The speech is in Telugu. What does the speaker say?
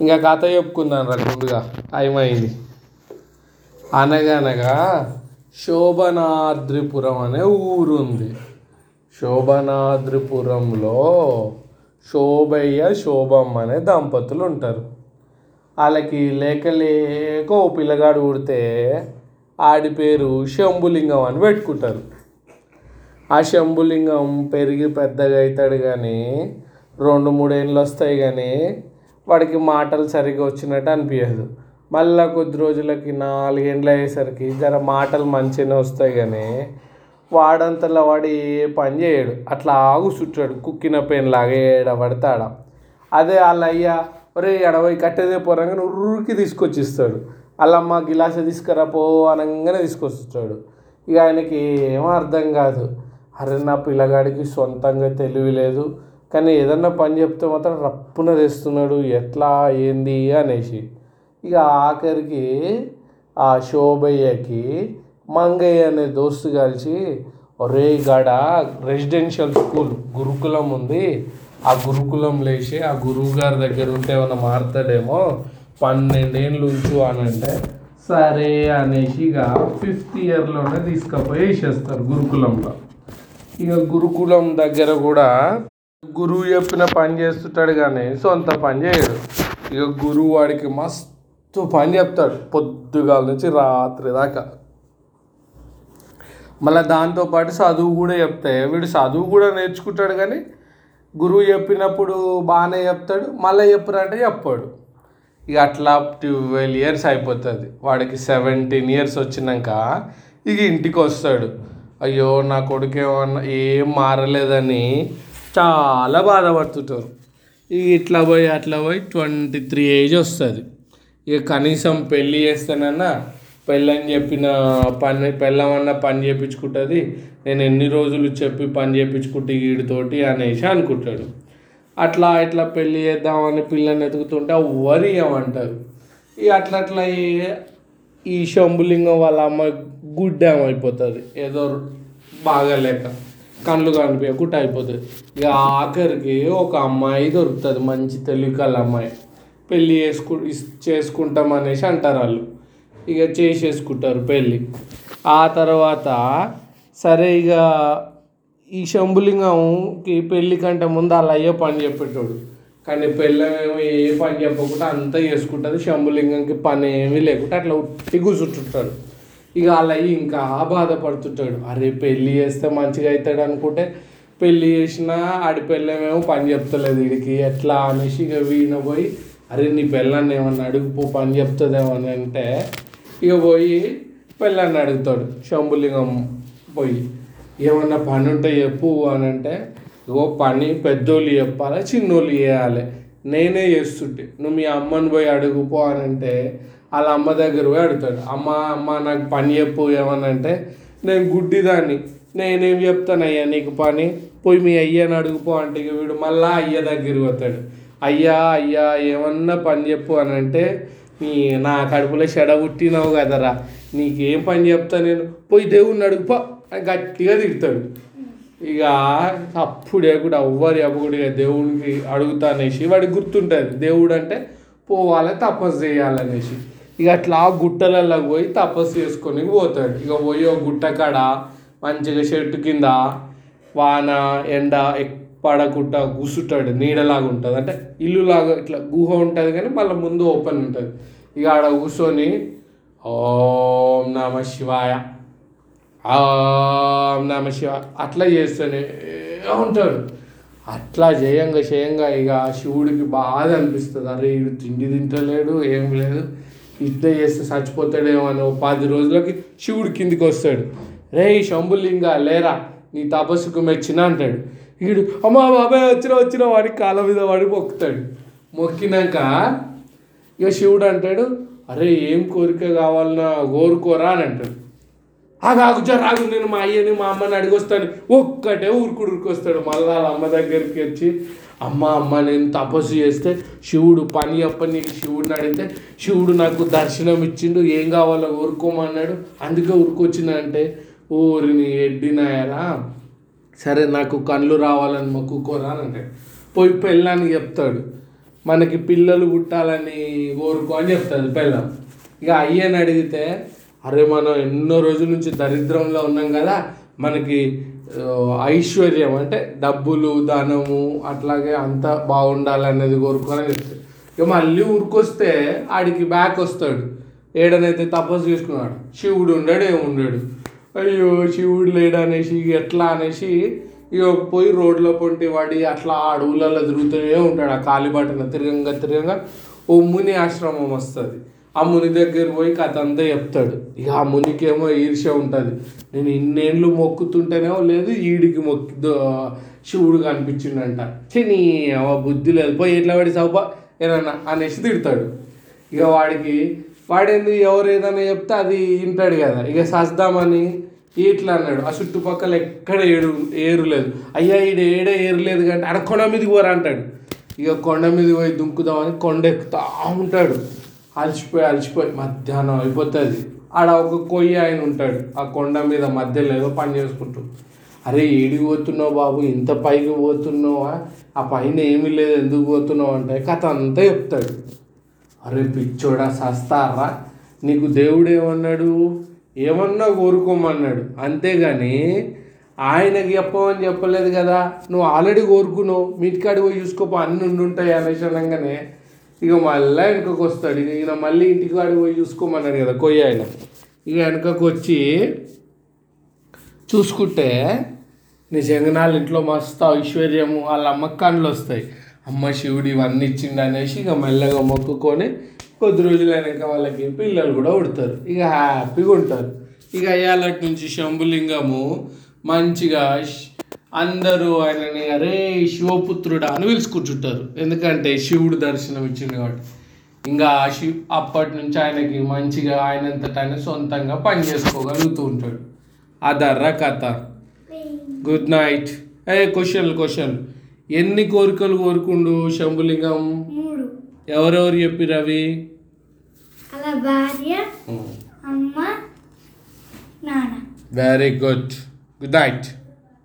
ఇంకా కథ చెప్పుకున్నాను రా ముందుగా టైం అనగనగా శోభనాద్రిపురం అనే ఊరు ఉంది శోభనాద్రిపురంలో శోభయ్య శోభమ్మ అనే దంపతులు ఉంటారు వాళ్ళకి లేక లేక ఓ పిల్లగాడు పుడితే ఆడి పేరు శంభులింగం అని పెట్టుకుంటారు. ఆ శంభులింగం పెరిగి పెద్దగా అవుతాడు కానీ రెండు మూడేళ్ళు వస్తాయి కానీ వాడికి మాటలు సరిగ్గా వచ్చినట్టు అనిపించదు మళ్ళీ కొద్ది రోజులకి నాలుగేండ్లు అయ్యేసరికి జర మాటలు మంచిగానే వస్తాయి కానీ వాడంతలో వాడు ఏ పని చేయడు. అట్లా ఆగు చుట్టాడు కుక్కిన పెన్ ఏడ పడతాడ అదే వాళ్ళ అయ్యా ఒరే ఎడవై కట్టేదే పోరంగానే ఉర్రుకి తీసుకొచ్చి ఇస్తాడు గిలాస తీసుకురా పో అనగానే తీసుకొస్తాడు ఇక ఆయనకి ఏం అర్థం కాదు. అరే నా పిల్లగాడికి సొంతంగా తెలివి లేదు. కానీ ఏదన్నా పని చెప్తే మాత్రం రప్పున తెస్తున్నాడు. ఎట్లా ఏంది అనేసి. ఇక ఆఖరికి ఆ శోభయ్యకి మంగయ్య అనే దోస్తు కలిసి ఒరే గాడ రెసిడెన్షియల్ స్కూల్ గురుకులం ఉంది. ఆ గురుకులం లేచి ఆ గురువు గారి దగ్గర ఉంటే ఏమైనా మారుతాడేమో? పన్నెండేళ్ళు ఉంచు అని అంటే సరే అనేసి ఇక ఫిఫ్త్ ఇయర్లోనే తీసుకుపోయి వేసేస్తారు గురుకులంలో. ఇక గురుకులం దగ్గర కూడా గురువు చెప్పిన పని చేస్తుంటాడు కానీ సొంత పని చేయడు. ఇక గురువు వాడికి మస్తు పని చెప్తాడు పొద్దుగాల నుంచి రాత్రి దాకా. మళ్ళీ దాంతోపాటు చదువు కూడా చెప్తే వీడు చదువు కూడా నేర్చుకుంటాడు కానీ గురువు చెప్పినప్పుడు బాగానే చెప్తాడు మళ్ళీ చెప్పరంటే చెప్పాడు. ఇక అట్లా ట్వెల్వ్ ఇయర్స్ అయిపోతుంది. వాడికి సెవెంటీన్ ఇయర్స్ వచ్చినాక ఇక ఇంటికి వస్తాడు. అయ్యో నా కొడుకు ఏమన్నా ఏం మారలేదని చాలా బాధపడుతుంటారు. ఇక ఇట్లా పోయి అట్లా పోయి ట్వంటీ త్రీ ఏజ్ వస్తుంది. ఇక కనీసం పెళ్ళి చేస్తానన్నా పెళ్ళని చెప్పిన పని పెళ్ళమన్న పని చేయించుకుంటుంది నేను ఎన్ని రోజులు చెప్పి పని చేయించుకుంటే వీడితోటి అనేసి అనుకుంటాడు. అట్లా ఇట్లా పెళ్ళి చేద్దామని పిల్లని ఎతుకుతుంటే వరి ఏమంటారు ఇక అట్లా అట్లా ఈ- ఈ శంభులింగం వాళ్ళ అమ్మాయి గుడ్డేం అయిపోతుంది. ఏదో బాగాలేక. కళ్ళు గుట్ట అయిపోతుంది. ఇక ఆఖరికి ఒక అమ్మాయి దొరుకుతుంది మంచి తెలివికల అమ్మాయి. పెళ్ళి చేసుకు చేసుకుంటాం అనేసి అంటారు వాళ్ళు. ఇక చేసేసుకుంటారు పెళ్ళి ఆ తర్వాత సరే ఇక ఈ శంభులింగంకి పెళ్ళి కంటే ముందు అలా అయ్యే పని చెప్పేటోడు. కానీ పెళ్ళమేమో ఏ పని చెప్పకుండా అంతా చేసుకుంటుంది. శంభులింగంకి పని ఏమీ లేకుండా అట్లా ఉట్టి కూర్చుంటుంటాడు. ఇక అలా అయ్యి ఇంకా బాధపడుతుంటాడు అరే పెళ్ళి చేస్తే మంచిగా అవుతాడు అనుకుంటే పెళ్ళి చేసినా ఆడి పెళ్ళమేమో పని చెప్తలేదు వీడికి ఎట్లా అనేసి ఇక వీణ పోయి అరే నీ పెళ్ళాన్ని ఏమన్నా అడుగుపో పని చెప్తుందేమో అని అంటే ఇక పోయి పెళ్ళాన్ని అడుగుతాడు శంభులింగం పోయి. ఏమన్నా పని ఉంటే చెప్పు అని అంటే ఓ పని పెద్దోళ్ళు చెప్పాలి చిన్నోళ్ళు చేయాలి. నేనే చేస్తుంటే నువ్వు మీ అమ్మని పోయి అడుగుపో అని అంటే వాళ్ళ అమ్మ దగ్గర పోయి అడుగుతాడు అమ్మ అమ్మ నాకు పని చెప్పు ఏమనంటే నేను గుడ్డిదాన్ని నేనేం చెప్తానయ్యా నీకు పని? పోయి మీ అయ్యని అడుగుపో అంటే ఇక వీడు మళ్ళా అయ్య దగ్గరికి పోతాడు. అయ్యా అయ్యా ఏమన్నా పని చెప్పు అని అంటే నీ నా కడుపులో చెడ పుట్టినావు కదరా నీకేం పని చెప్తా నేను? పోయి దేవుణ్ణి అడుగుపో అని గట్టిగా తిడతాడు. ఇక అప్పుడే కూడా ఎవ్వరు అప్పుడు ఇక దేవునికి అడుగుతానేసి వాడికి గుర్తుంటుంది దేవుడు అంటే పోవాలి తపస్సు చేయాలనేసి. ఇక అట్లా గుట్టలలో పోయి తపస్సు చేసుకొని పోతాడు. ఇక పోయి ఒక గుట్ట కాడ మంచిగా చెట్టు కింద వాన ఎండ పడకుండా కూర్చుంటాడు నీడలాగా ఉంటుంది. అంటే ఇల్లులాగా ఇట్లా గుహ ఉంటుంది కానీ మళ్ళీ ముందు ఓపెన్ ఉంటుంది. ఇక ఆడ కూర్చొని ఓం నమ శివాయ ఓం నమ శివ అట్లా చేస్తూనే ఉంటాడు. అట్లా చేయంగా చేయంగా ఇక శివుడికి బాధ అనిపిస్తుంది. అరే వీడు తిండి తింటలేడు ఏం లేదు. ఇట్లా చేస్తే చచ్చిపోతాడేమో అని ఓ పది రోజులకి శివుడు కిందికి వస్తాడు. రే శంభులింగ లేరా నీ తపస్సుకు మెచ్చిన అంటాడు. వీడు అమ్మా బాబాయ్ వచ్చిన వచ్చిన వాడి కాళ్ళ మీద వాడి మొక్కుతాడు. మొక్కినాక ఇక శివుడు అంటాడు అరే ఏం కోరిక కావాలన్నా కోరుకోరా అని అంటాడు. ఆగు జరాగు నేను మా అయ్యని మా అమ్మని అడిగొస్తాను. ఒక్కటే ఊరుకుడు ఉరికొస్తాడు మళ్ళీ వాళ్ళ అమ్మ దగ్గరికి వచ్చి అమ్మ అమ్మ నేను తపస్సు చేస్తే శివుడు పని అప్ప నీకు శివుడిని అడిగితే శివుడు నాకు దర్శనం ఇచ్చిండు. ఏం కావాలో ఊరుకోమన్నాడు అందుకే ఊరుకొచ్చిన అంటే ఊరిని ఎడ్డినాయరా సరే నాకు కళ్ళు రావాలని మొక్కుకోరా అని అంటే పోయి పెళ్ళాన్ని చెప్తాడు. మనకి పిల్లలు పుట్టాలని కోరుకో అని చెప్తాడు పెళ్ళం. ఇక అయ్యని అడిగితే అరే మనం ఎన్నో రోజుల నుంచి దరిద్రంలో ఉన్నాం కదా మనకి ఐశ్వర్యం అంటే డబ్బులు ధనము అట్లాగే అంతా బాగుండాలనేది కోరుకోని చెప్తాడు ఇక మళ్ళీ ఊరికొస్తే ఆడికి బ్యాక్ వస్తాడు. ఏడనైతే తపస్సు చేసుకున్నాడు. శివుడు ఉండడు ఏముండడు అయ్యో శివుడు లేడు అనేసి ఎట్లా అనేసి ఇక పోయి రోడ్లో పొంటి వాడి అట్లా అడవులలో తిరుగుతూనే ఉంటాడు. ఆ కాలిబాటన తిరగంగా తిరగంగా ఓ ముని ఆశ్రమం వస్తుంది. ఆ ముని దగ్గర పోయి కథ అంతా చెప్తాడు. ఇక ఆ మునికేమో ఈర్ష ఉంటుంది. నేను ఇన్నేళ్ళు మొక్కుతుంటేనేమో లేదు ఈడికి మొక్కి శివుడు కనిపించిండంట. నీ బుద్ధి లేదు. పోయి ఎట్లా పడి సౌప ఏదన్నా అనేసి తిడతాడు. ఇక వాడికి వాడేంది ఎవరు ఏదైనా చెప్తే అది వింటాడు కదా. ఇక సస్తామని ఇట్లా అన్నాడు. ఆ చుట్టుపక్కల ఎక్కడ ఏడు ఏరులేదు అయ్యా ఈడ ఏడ ఏరులేదు కానీ అక్కడ కొండ మీదకి పోరా అంటాడు. ఇక కొండ మీద పోయి దుంకుదామని కొండ ఎక్కుతా ఉంటాడు. అలసిపోయి అలసిపోయి మధ్యాహ్నం అయిపోతుంది. ఆడ ఒక కొయ్య ఆయన ఉంటాడు. ఆ కొండ మీద మధ్యలో ఏదో పని చేసుకుంటూ అరే ఏడికి పోతున్నావు బాబు? ఇంత పైకి పోతున్నావా? ఆ పైన ఏమీ లేదు. ఎందుకు పోతున్నావు? అంటే కథ అంతా చెప్తాడు. అరే పిచ్చోడా సస్తారా? నీకు దేవుడు ఏమన్నాడు? ఏమన్నా కోరుకోమన్నాడు. అంతేగాని ఆయనకి చెప్పమని చెప్పలేదు కదా? నువ్వు ఆల్రెడీ కోరుకున్నావు. మీటికాడి పోయి చూసుకోపో. అన్ని ఉండి ఉంటాయి అనేసి అనగానే ఇక మళ్ళీ వెనుకకు వస్తాడు. ఇక ఈయన మళ్ళీ ఇంటికి వాడికి పోయి చూసుకోమన్నాడు కదా కొయ్య ఆయన. ఇక వెనకకు వచ్చి చూసుకుంటే నిజంగా వాళ్ళ ఇంట్లో మస్తు ఐశ్వర్యము వాళ్ళ అమ్మకాన్లు వస్తాయి. అమ్మ శివుడు ఇవన్నీ ఇచ్చిండు అనేసి ఇక మెల్లగా మొక్కుకొని కొద్ది రోజులు అయినాక వాళ్ళకి పిల్లలు కూడా ఉడతారు ఇక హ్యాపీగా ఉంటారు. ఇక అయ్యాలటి నుంచి శంభులింగము మంచిగా అందరూ ఆయనని అరే శివపుత్రుడా అని పిలుచుకుంటుంటారు. ఎందుకంటే శివుడు దర్శనం ఇచ్చింది కాబట్టి. ఇంకా శివ్ అప్పటి నుంచి ఆయనకి మంచిగా ఆయనంతట ఆయన సొంతంగా పని చేసుకోగలుగుతూ ఉంటాడు. అదర్ర కథ. గుడ్ నైట్ ఏ క్వశ్చన్లు క్వశ్చన్లు. ఎన్ని కోరికలు కోరుకుండు శంభులింగం? ఎవరెవరు అమ్మ నాన్న. Very good good night